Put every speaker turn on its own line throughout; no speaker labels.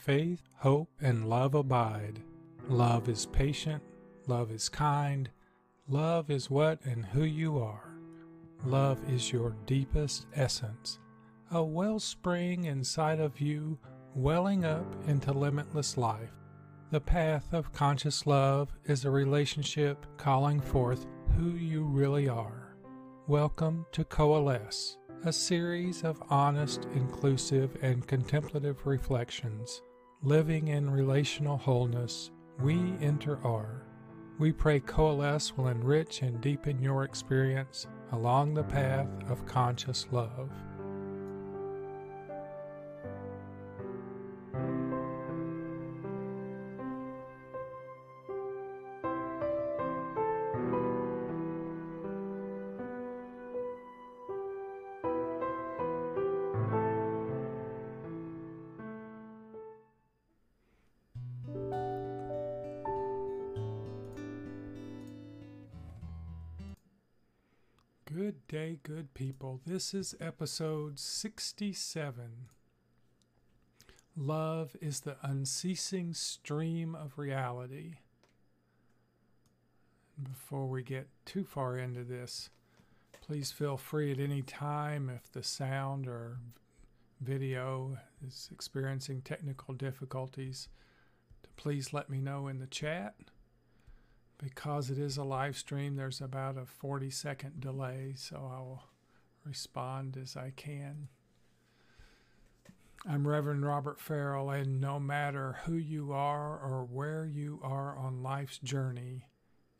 faith, hope, and love abide. Love is patient, love is kind, love is what and who you are. Love is your deepest essence, a wellspring inside of you, welling up into limitless life. The path of conscious love is a relationship calling forth who you really are. Welcome to Coalesce, a series of honest, inclusive, and contemplative reflections. Living in relational wholeness, we enter R. We pray Coalesce will enrich and deepen your experience along the path of conscious love. People. This is episode 67. Love is the unceasing stream of reality. Before we get too far into this, please feel free at any time if the sound or video is experiencing technical difficulties to please let me know in the chat because it is a live stream, there's about a 40 second delay, so I will respond as I can. I'm Reverend Robert Farrell, and no matter who you are or where you are on life's journey,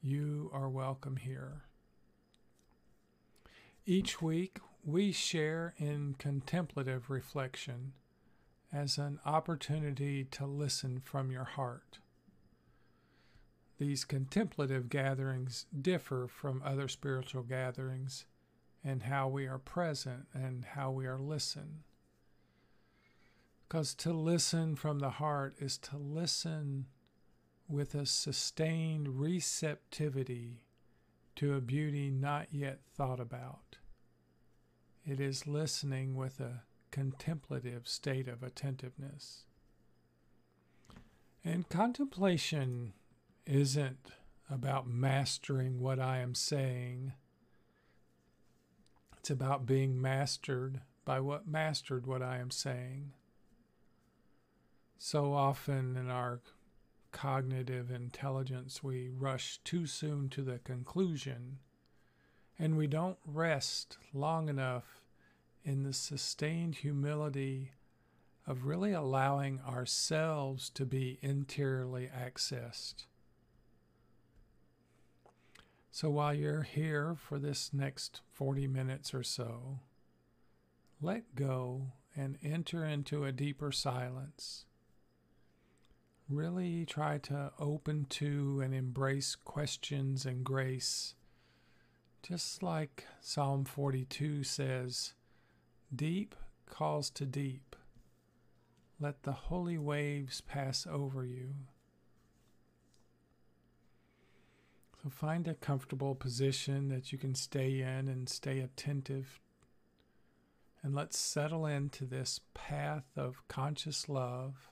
you are welcome here. Each week, we share in contemplative reflection as an opportunity to listen from your heart. These contemplative gatherings differ from other spiritual gatherings in how we are present and how we are listened. Because to listen from the heart is to listen with a sustained receptivity to a beauty not yet thought about. It is listening with a contemplative state of attentiveness. And contemplation isn't about mastering what I am saying. It's about being mastered by what mastered what I am saying. So often in our cognitive intelligence, we rush too soon to the conclusion and we don't rest long enough in the sustained humility of really allowing ourselves to be interiorly accessed. So while you're here for this next 40 minutes or so, let go and enter into a deeper silence. Really try to open to and embrace questions and grace. Just like Psalm 42 says, Deep calls to deep. Let the holy waves pass over you. So find a comfortable position that you can stay in and stay attentive. And let's settle into this path of conscious love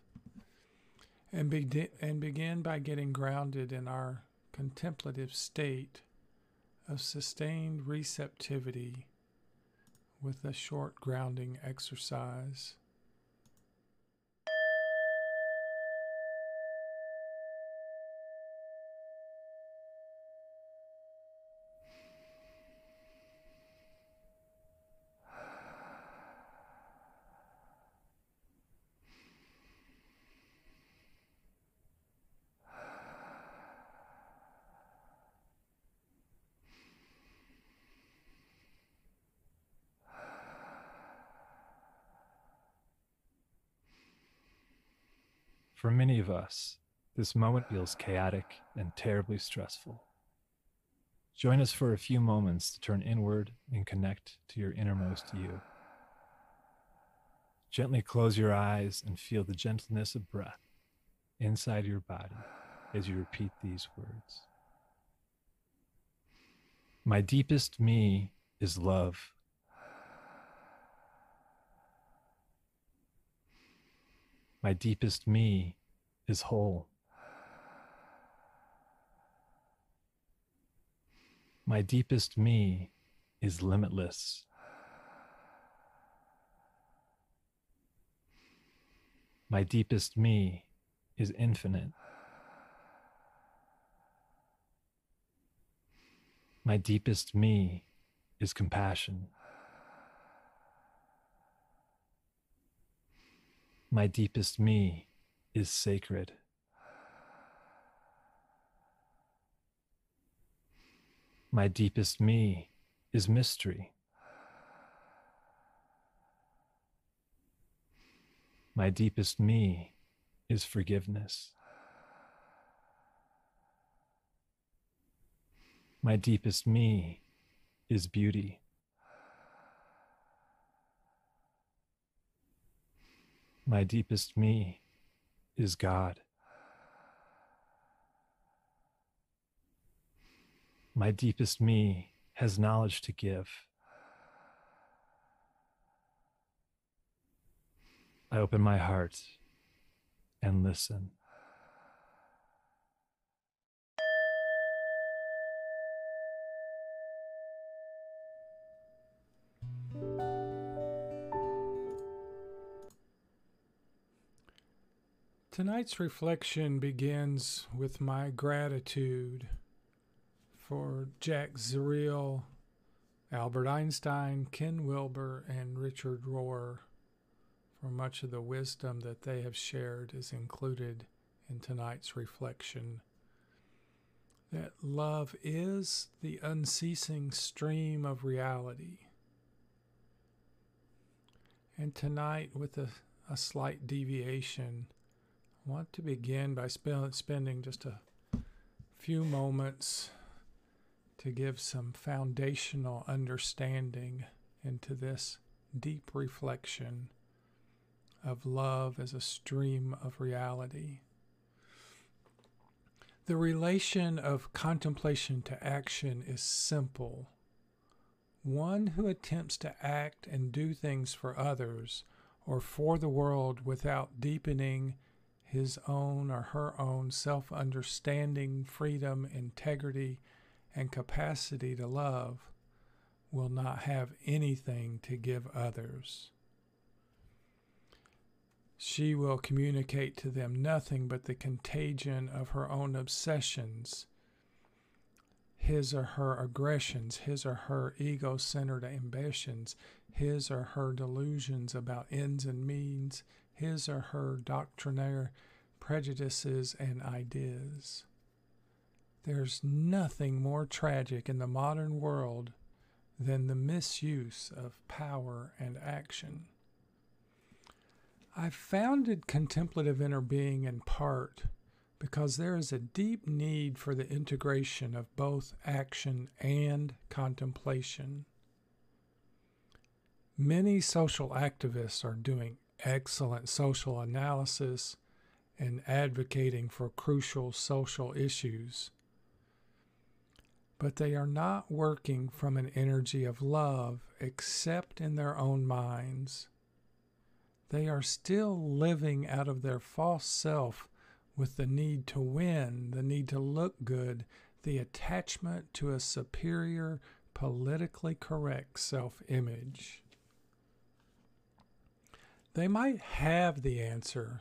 and, be- and begin by getting grounded in our contemplative state of sustained receptivity with a short grounding exercise.
For many of us, this moment feels chaotic and terribly stressful. Join us for a few moments to turn inward and connect to your innermost you. Gently close your eyes and feel the gentleness of breath inside your body as you repeat these words. My deepest me is love. My deepest me is whole. My deepest me is limitless. My deepest me is infinite. My deepest me is compassion. My deepest me is sacred. My deepest me is mystery. My deepest me is forgiveness. My deepest me is beauty. My deepest me is God. My deepest me has knowledge to give. I open my heart and listen.
Tonight's reflection begins with my gratitude for Jack Jezreel, Albert Einstein, Ken Wilber, and Richard Rohr for much of the wisdom that they have shared is included in tonight's reflection. That love is the unceasing stream of reality. And tonight, with a, a slight deviation, want to begin by sp- spending just a few moments to give some foundational understanding into this deep reflection of love as a stream of reality. The relation of contemplation to action is simple. One who attempts to act and do things for others or for the world without deepening his own or her own self understanding, freedom, integrity, and capacity to love will not have anything to give others. She will communicate to them nothing but the contagion of her own obsessions, his or her aggressions, his or her ego centered ambitions, his or her delusions about ends and means, his or her doctrinaire prejudices and ideas. There's nothing more tragic in the modern world than the misuse of power and action. I founded Contemplative Interbeing in part because there is a deep need for the integration of both action and contemplation. Many social activists are doing excellent social analysis, and advocating for crucial social issues. But they are not working from an energy of love except in their own minds. They are still living out of their false self with the need to win, the need to look good, the attachment to a superior, politically correct self image. They might have the answer,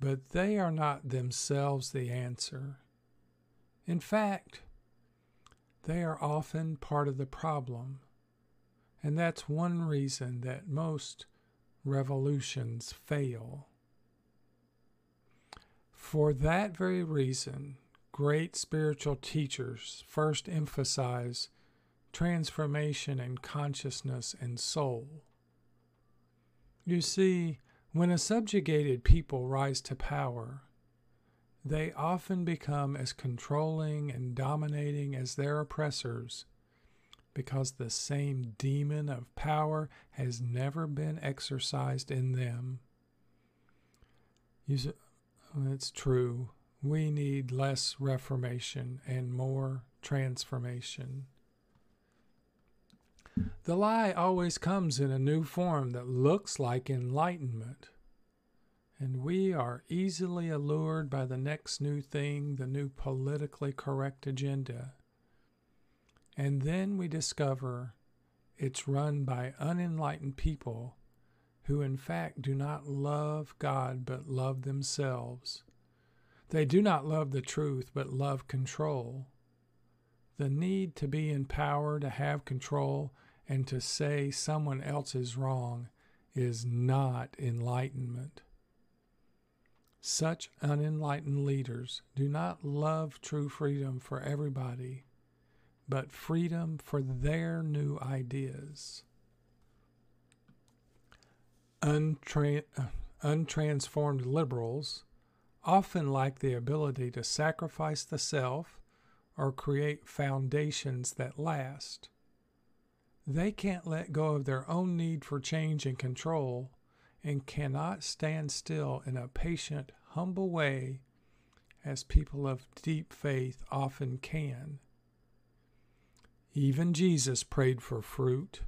but they are not themselves the answer. In fact, they are often part of the problem. And that's one reason that most revolutions fail. For that very reason, great spiritual teachers first emphasize transformation in consciousness and soul. You see, when a subjugated people rise to power, they often become as controlling and dominating as their oppressors because the same demon of power has never been exercised in them. it's true. We need less reformation and more transformation. The lie always comes in a new form that looks like enlightenment. And we are easily allured by the next new thing, the new politically correct agenda. And then we discover it's run by unenlightened people who, in fact, do not love God but love themselves. They do not love the truth but love control. The need to be in power, to have control, and to say someone else is wrong is not enlightenment. Such unenlightened leaders do not love true freedom for everybody, but freedom for their new ideas. Untra- uh, untransformed liberals often lack the ability to sacrifice the self or create foundations that last. They can't let go of their own need for change and control and cannot stand still in a patient, humble way as people of deep faith often can. Even Jesus prayed for fruit.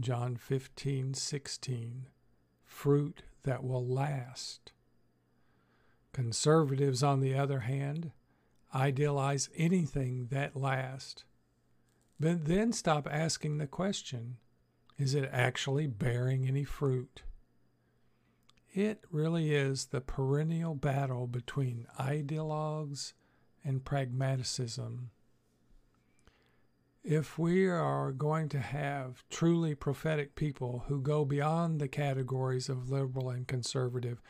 John 15, 16. Fruit that will last. Conservatives, on the other hand, idealize anything that lasts but then stop asking the question is it actually bearing any fruit? It really is the perennial battle between ideologues and pragmaticism. If we are going to have truly prophetic people who go beyond the categories of liberal and conservative,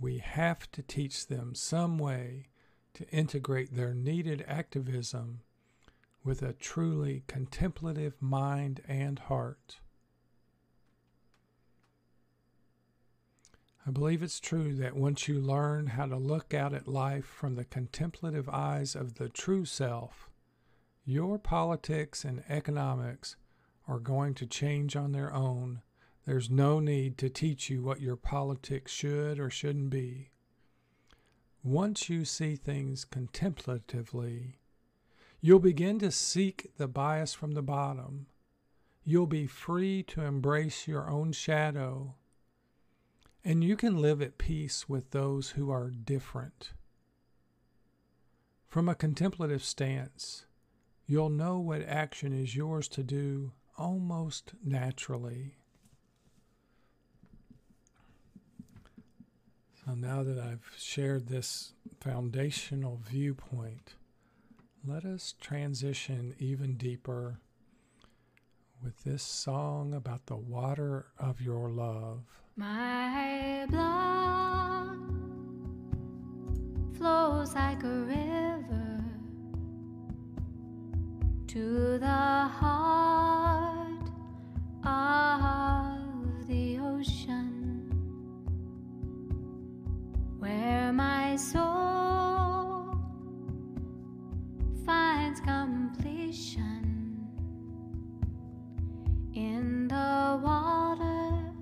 we have to teach them some way to integrate their needed activism with a truly contemplative mind and heart. I believe it's true that once you learn how to look out at life from the contemplative eyes of the true self, your politics and economics are going to change on their own. There's no need to teach you what your politics should or shouldn't be. Once you see things contemplatively, You'll begin to seek the bias from the bottom. You'll be free to embrace your own shadow. And you can live at peace with those who are different. From a contemplative stance, you'll know what action is yours to do almost naturally. Now that I've shared this foundational viewpoint, let us transition even deeper with this song about the water of your love.
My blood flows like a river to the heart of the ocean, where my soul finds completion in the water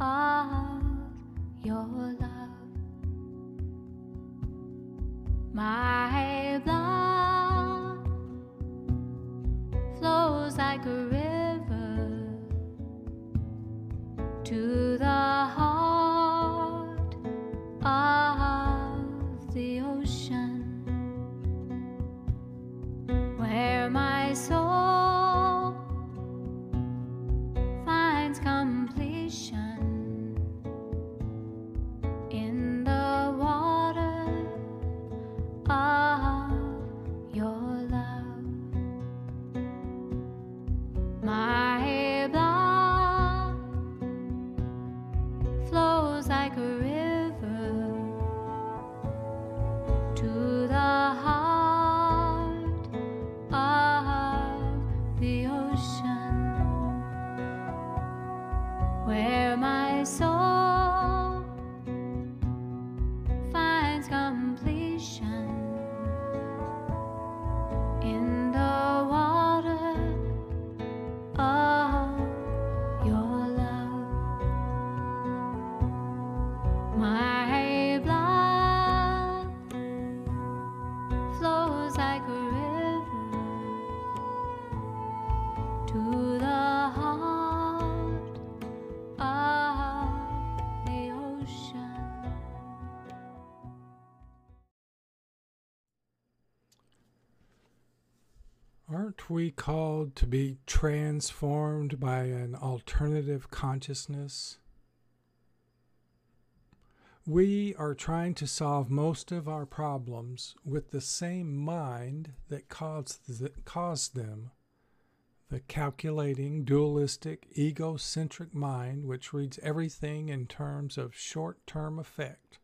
of your love. My blood flows like a river to
we called to be transformed by an alternative consciousness? We are trying to solve most of our problems with the same mind that caused, caused them the calculating, dualistic, egocentric mind, which reads everything in terms of short term effect,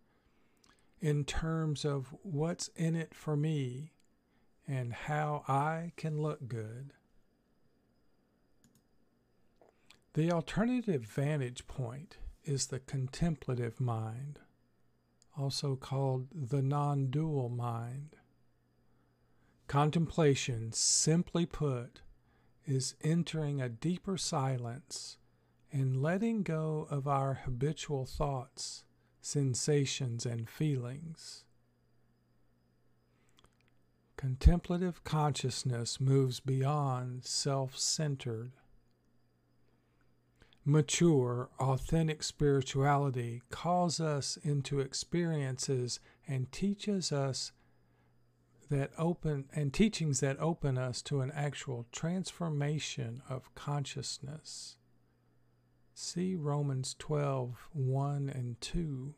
in terms of what's in it for me and how I can look good. The alternative vantage point is the contemplative mind, also called the non dual mind. Contemplation, simply put, is entering a deeper silence and letting go of our habitual thoughts, sensations, and feelings. Contemplative consciousness moves beyond self centered. Mature, authentic spirituality calls us into experiences and teaches us that open and teachings that open us to an actual transformation of consciousness. See Romans 12 1 and 2.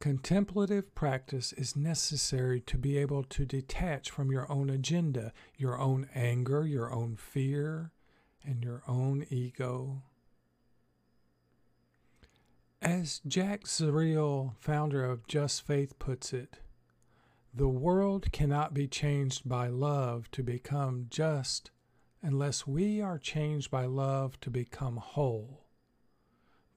Contemplative practice is necessary to be able to detach from your own agenda, your own anger, your own fear, and your own ego. As Jack Jezreel, founder of Just Faith, puts it, the world cannot be changed by love to become just unless we are changed by love to become whole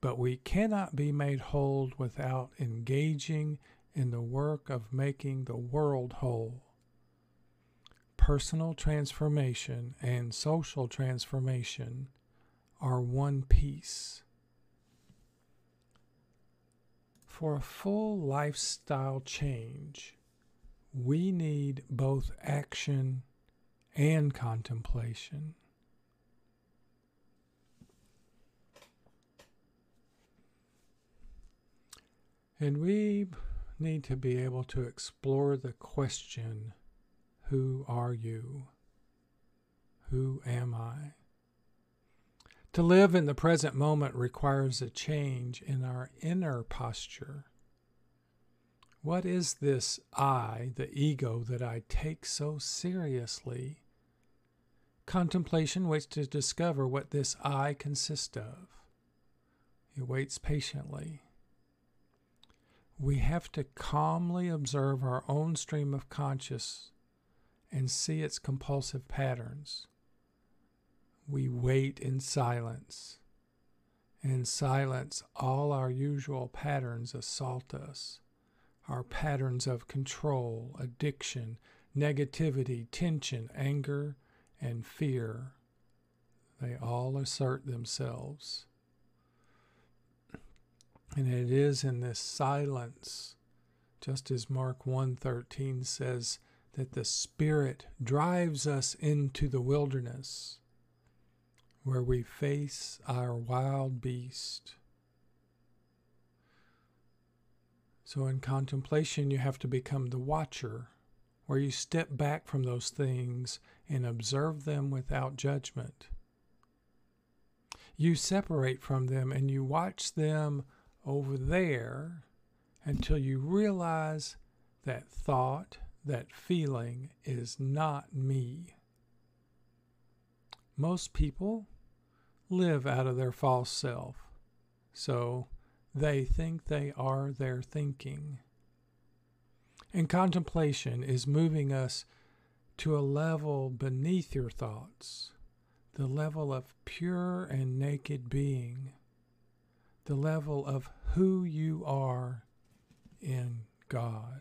but we cannot be made whole without engaging in the work of making the world whole. Personal transformation and social transformation are one piece. For a full lifestyle change, we need both action and contemplation. And we need to be able to explore the question Who are you? Who am I? To live in the present moment requires a change in our inner posture. What is this I, the ego, that I take so seriously? Contemplation waits to discover what this I consists of. It waits patiently we have to calmly observe our own stream of conscious and see its compulsive patterns. We wait in silence. In silence, all our usual patterns assault us. Our patterns of control, addiction, negativity, tension, anger, and fear, they all assert themselves. And it is in this silence, just as Mark 1:13 says that the spirit drives us into the wilderness where we face our wild beast. So in contemplation you have to become the watcher where you step back from those things and observe them without judgment. You separate from them and you watch them over there until you realize that thought, that feeling is not me. Most people live out of their false self, so they think they are their thinking. And contemplation is moving us to a level beneath your thoughts, the level of pure and naked being the level of who you are in God.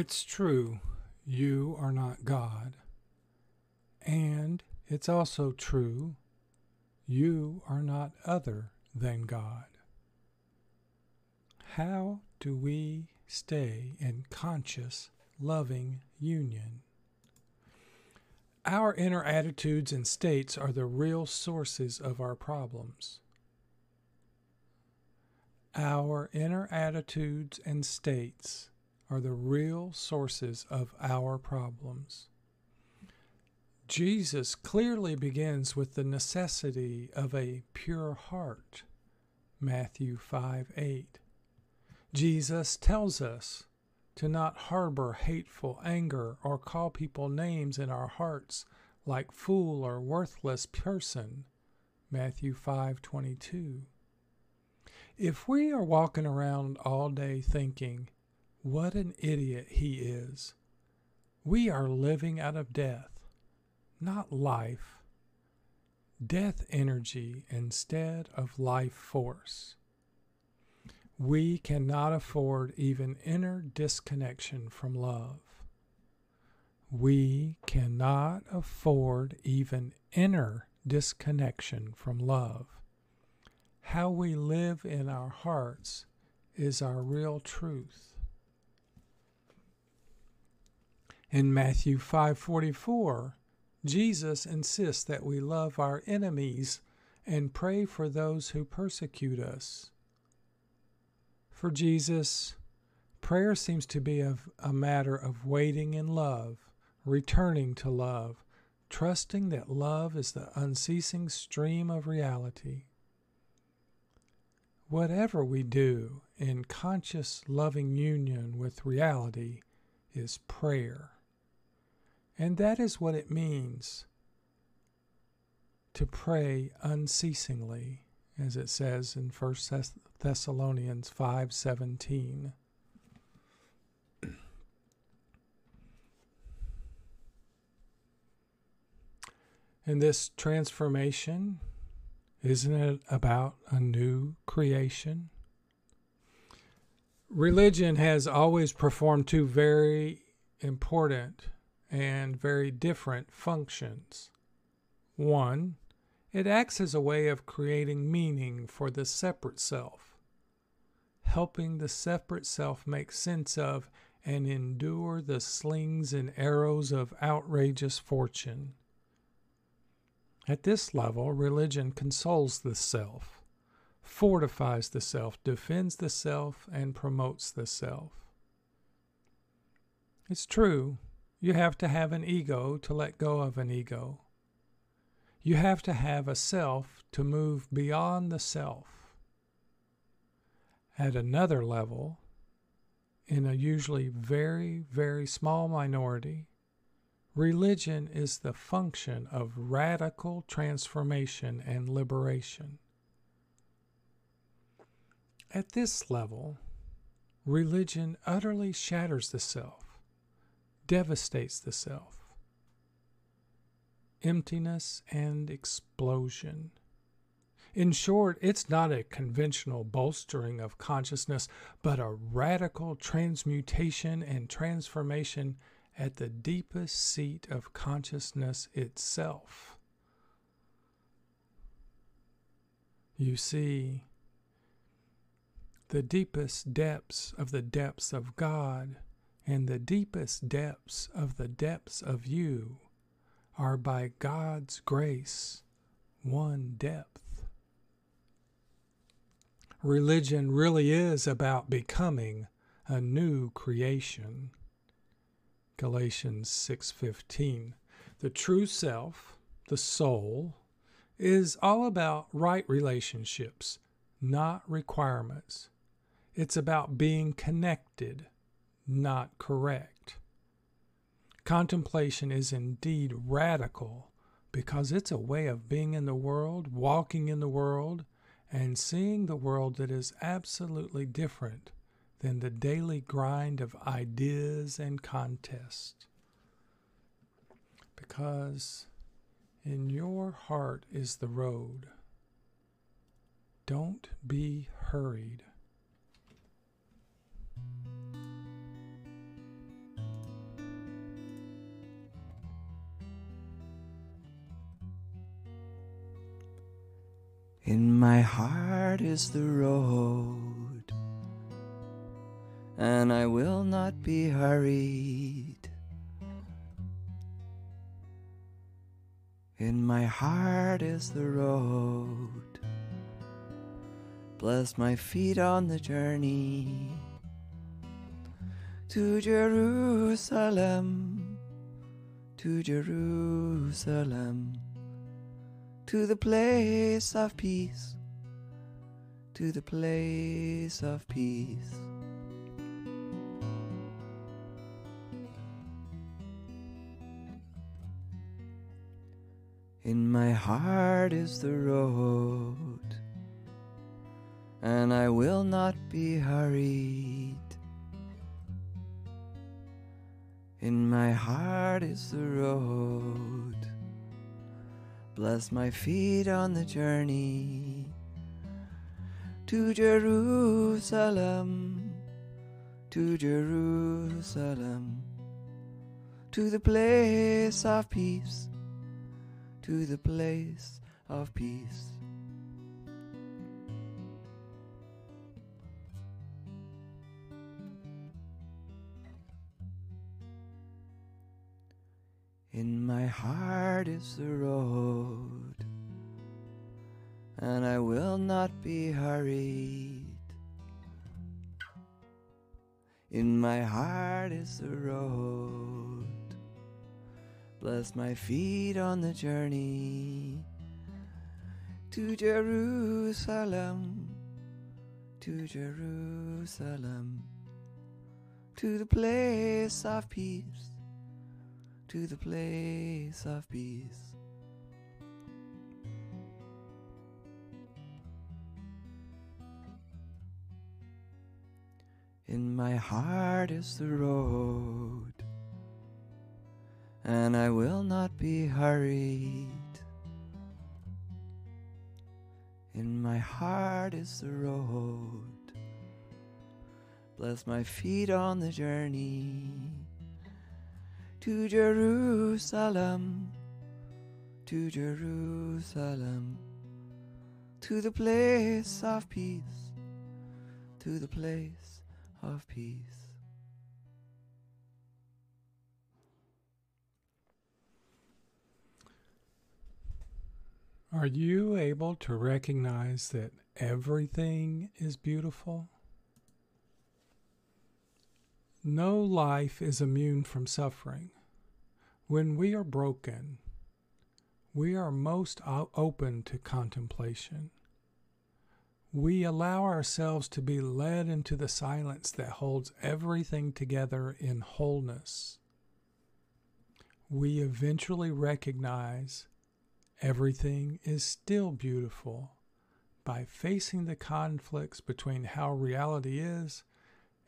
It's true, you are not God. And it's also true, you are not other than God. How do we stay in conscious, loving union? Our inner attitudes and states are the real sources of our problems. Our inner attitudes and states are the real sources of our problems. Jesus clearly begins with the necessity of a pure heart. Matthew 5 8. Jesus tells us to not harbor hateful anger or call people names in our hearts like fool or worthless person. Matthew 5:22. If we are walking around all day thinking, what an idiot he is, we are living out of death, not life. Death energy instead of life force. We cannot afford even inner disconnection from love. We cannot afford even inner disconnection from love. How we live in our hearts is our real truth. In Matthew 5:44, Jesus insists that we love our enemies and pray for those who persecute us. For Jesus, prayer seems to be a, a matter of waiting in love, returning to love, trusting that love is the unceasing stream of reality. Whatever we do in conscious loving union with reality is prayer. And that is what it means to pray unceasingly as it says in 1 Thessalonians 5:17. And this transformation, isn't it about a new creation? Religion has always performed two very important and very different functions. One, it acts as a way of creating meaning for the separate self, helping the separate self make sense of and endure the slings and arrows of outrageous fortune. At this level, religion consoles the self, fortifies the self, defends the self, and promotes the self. It's true, you have to have an ego to let go of an ego. You have to have a self to move beyond the self. At another level, in a usually very, very small minority, religion is the function of radical transformation and liberation. At this level, religion utterly shatters the self, devastates the self emptiness, and explosion. In short, it's not a conventional bolstering of consciousness, but a radical transmutation and transformation at the deepest seat of consciousness itself. You see, the deepest depths of the depths of God and the deepest depths of the depths of you are by God's grace one depth. Religion really is about becoming a new creation. Galatians 6:15. The true self, the soul, is all about right relationships, not requirements. It's about being connected, not correct. Contemplation is indeed radical because it's a way of being in the world, walking in the world, and seeing the world that is absolutely different than the daily grind of ideas and contest. Because in your heart is the road. Don't be hurried.
In my heart is the road, and I will not be hurried. In my heart is the road. Bless my feet on the journey to Jerusalem, to Jerusalem, to the place of peace, to the place of peace. In my heart is the road, and I will not be hurried. In my heart is the road. Bless my feet on the journey to Jerusalem, to Jerusalem, to the place of peace, to the place of peace. In my heart is the road, and I will not be hurried. In my heart is the road. Bless my feet on the journey to Jerusalem, to Jerusalem, to the place of peace to the place of peace. In my heart is the road, and I will not be hurried. In my heart is the road. Bless my feet on the journey to Jerusalem, to Jerusalem, to the place of peace, to the place of peace.
Are you able to recognize that everything is beautiful? No life is immune from suffering. When we are broken, we are most open to contemplation. We allow ourselves to be led into the silence that holds everything together in wholeness. We eventually recognize everything is still beautiful by facing the conflicts between how reality is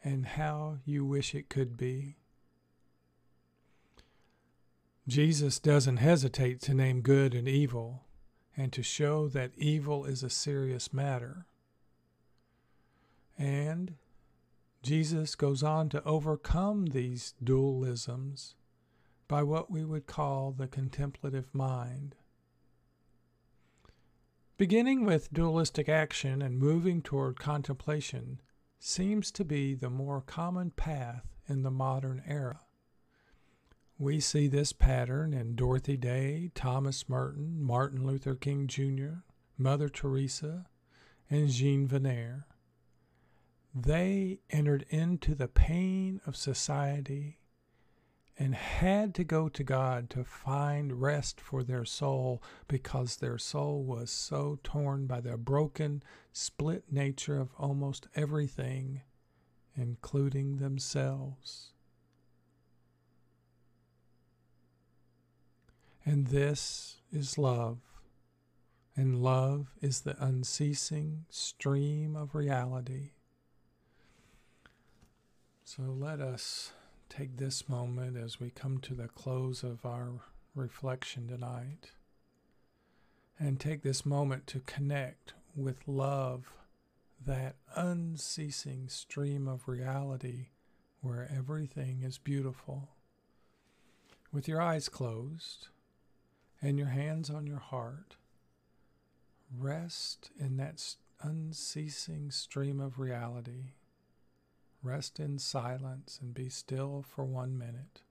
and how you wish it could be. Jesus doesn't hesitate to name good and evil and to show that evil is a serious matter. And Jesus goes on to overcome these dualisms by what we would call the contemplative mind. Beginning with dualistic action and moving toward contemplation seems to be the more common path in the modern era. We see this pattern in Dorothy Day, Thomas Merton, Martin Luther King Jr., Mother Teresa, and Jean Vanier. They entered into the pain of society and had to go to God to find rest for their soul because their soul was so torn by the broken, split nature of almost everything, including themselves. And this is love, and love is the unceasing stream of reality. So let us take this moment as we come to the close of our reflection tonight and take this moment to connect with love, that unceasing stream of reality where everything is beautiful. With your eyes closed and your hands on your heart, rest in that unceasing stream of reality. Rest in silence and be still for one minute.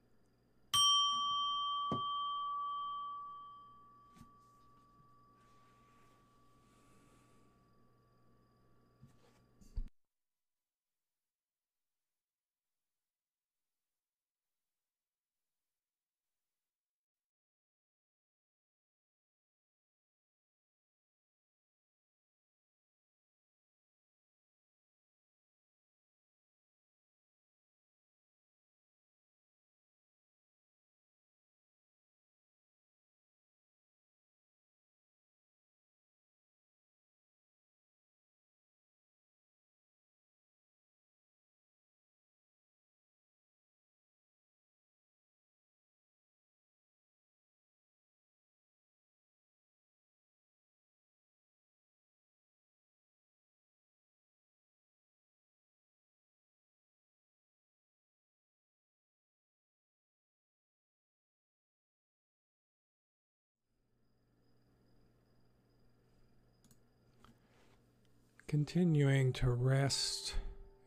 Continuing to rest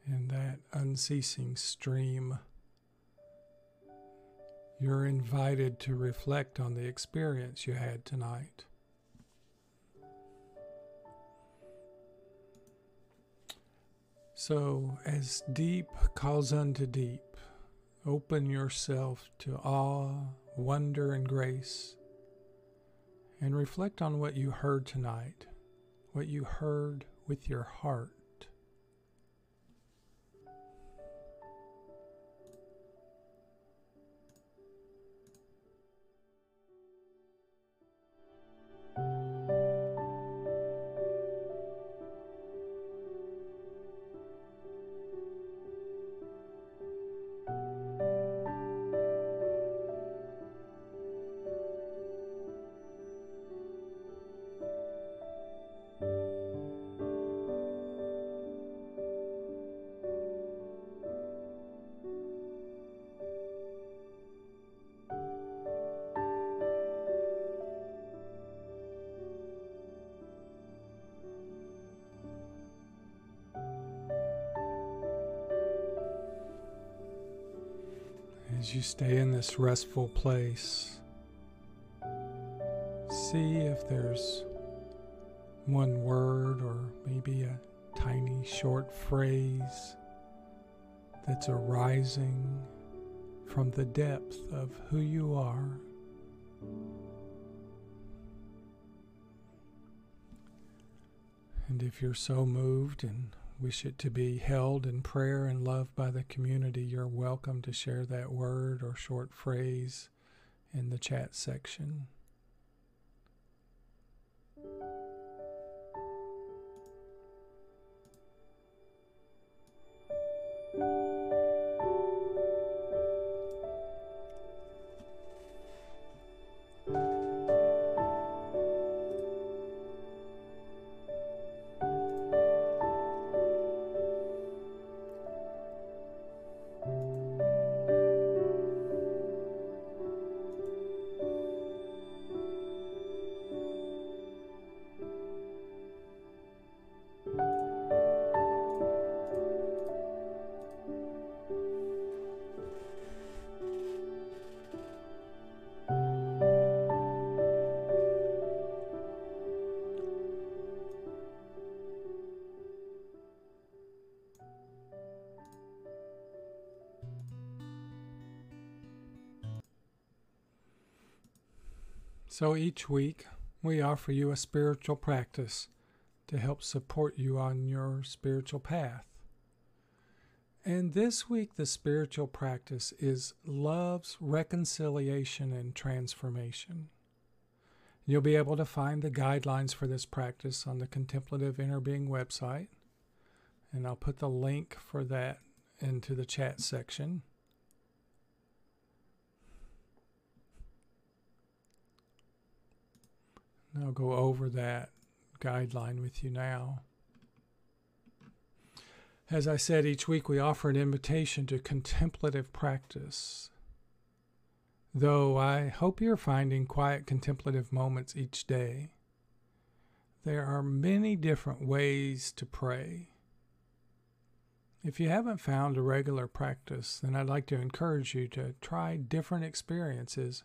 in that unceasing stream, you're invited to reflect on the experience you had tonight. So, as deep calls unto deep, open yourself to awe, wonder, and grace, and reflect on what you heard tonight, what you heard with your heart. As you stay in this restful place, see if there's one word or maybe a tiny short phrase that's arising from the depth of who you are. And if you're so moved and wish it to be held in prayer and love by the community, you're welcome to share that word or short phrase in the chat section. So each week, we offer you a spiritual practice to help support you on your spiritual path. And this week, the spiritual practice is love's reconciliation and transformation. You'll be able to find the guidelines for this practice on the Contemplative Interbeing website, and I'll put the link for that into the chat section. And I'll go over that guideline with you now. As I said, each week we offer an invitation to contemplative practice. Though I hope you're finding quiet contemplative moments each day, There are many different ways to pray. If you haven't found a regular practice, then I'd like to encourage you to try different experiences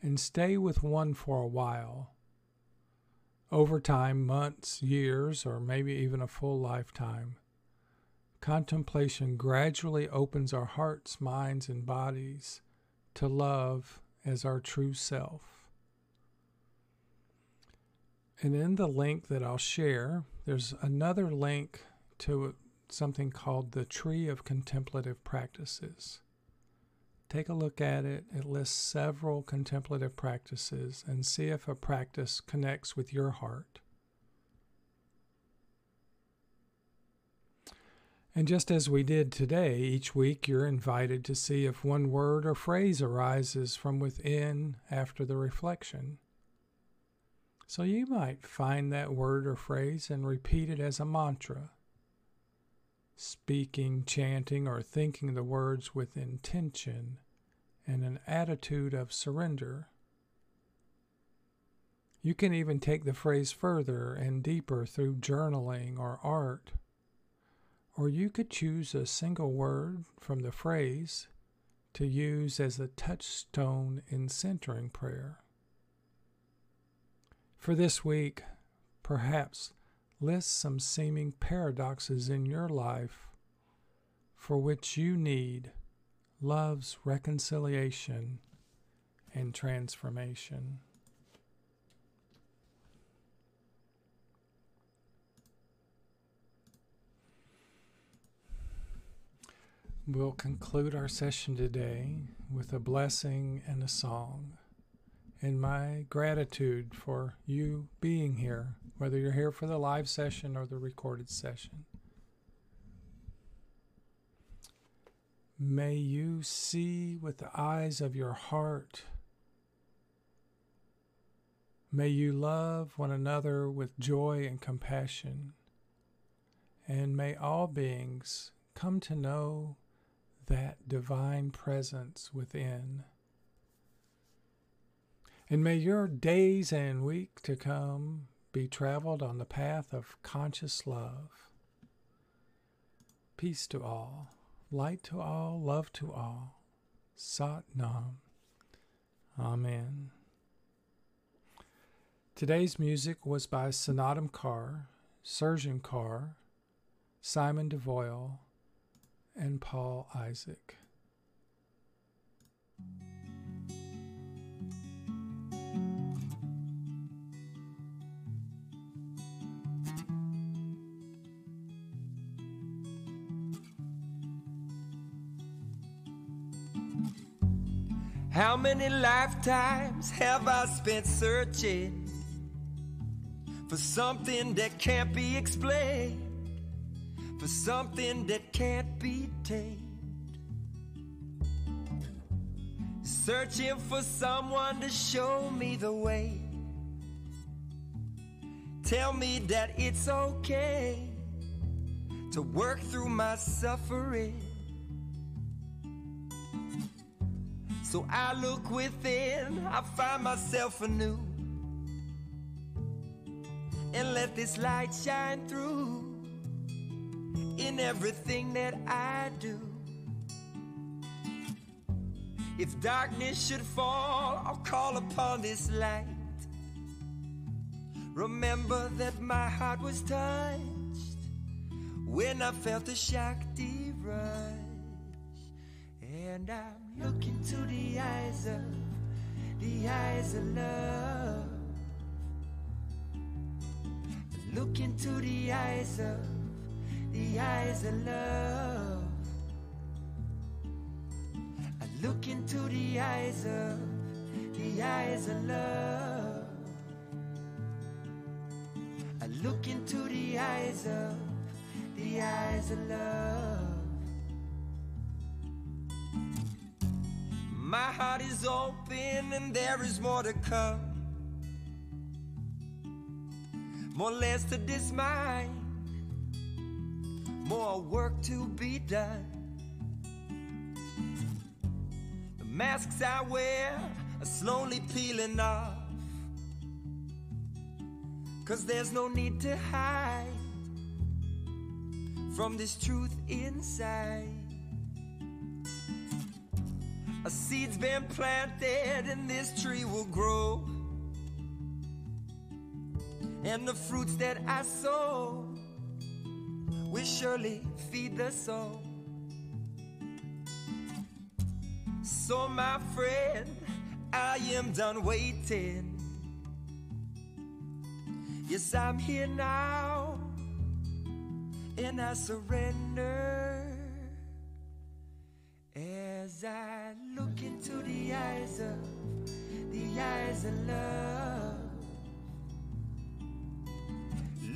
and stay with one for a while. Over time, months, years, or maybe even a full lifetime, contemplation gradually opens our hearts, minds, and bodies to love as our true self. And in the link that I'll share, there's another link to something called the Tree of Contemplative Practices. Take a look at it. It lists several contemplative practices and see if a practice connects with your heart. And just as we did today, each week you're invited to see if one word or phrase arises from within after the reflection. So you might find that word or phrase and repeat it as a mantra, speaking, chanting, or thinking the words with intention and an attitude of surrender. You can even take the phrase further and deeper through journaling or art. Or you could choose a single word from the phrase to use as a touchstone in centering prayer. For this week, perhaps list some seeming paradoxes in your life for which you need love's reconciliation and transformation. We'll conclude our session today with a blessing and a song and my gratitude for you being here, whether you're here for the live session or the recorded session. May you see with the eyes of your heart. May you love one another with joy and compassion. And may all beings come to know that divine presence within. And may your days and week to come be traveled on the path of conscious love. Peace to all, light to all, love to all. Sat Nam. Amen. Today's music was by Snatam Kaur, Sergeant Carr, Simon DeVoyle, and Paul Isaac.
How many lifetimes have I spent searching for something that can't be explained, for something that can't be tamed? Searching for someone to show me the way. Tell me that it's okay to work through my suffering. So I look within, I find myself anew. And let this light shine through in everything that I do. If darkness should fall, I'll call upon this light. Remember that my heart was touched when I felt the Shakti rush. And I'm Look into the eyes of, the eyes of love. Look into the eyes of, the eyes of love. Look into the eyes of, the eyes of love. I look into the eyes of, the eyes of love. My heart is open and there is more to come. More less to this more work to be done. The masks I wear are slowly peeling off. Cause there's no need to hide from this truth inside. A seed's been planted and this tree will grow. And the fruits that I sow will surely feed the soul. So, my friend, I am done waiting. Yes, I'm here now, and I surrender as I look into the eyes of the eyes of love.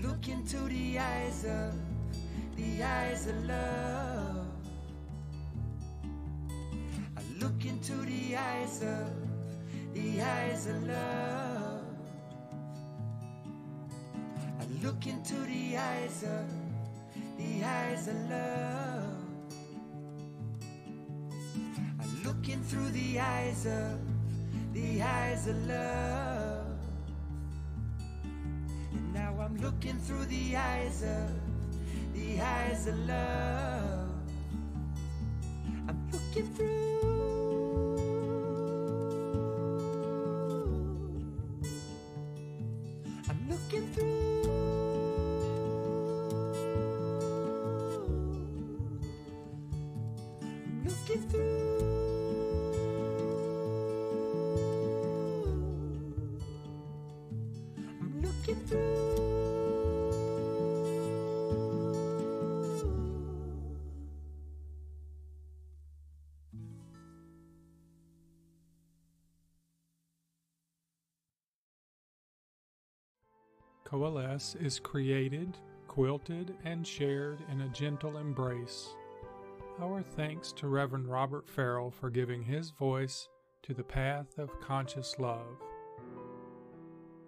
Look into the eyes of the eyes of love. I look into the eyes of the eyes of love. I look into the eyes of the eyes of love. Looking through the eyes of the eyes of love. And now I'm looking through the eyes of the eyes of love. I'm looking through.
Coalesce is created, quilted, and shared in a gentle embrace. Our thanks to Reverend Robert Farrell for giving his voice to the path of conscious love.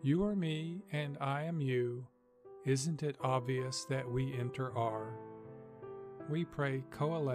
You are me and I am you. Isn't it obvious that we inter-are? We pray coalesce.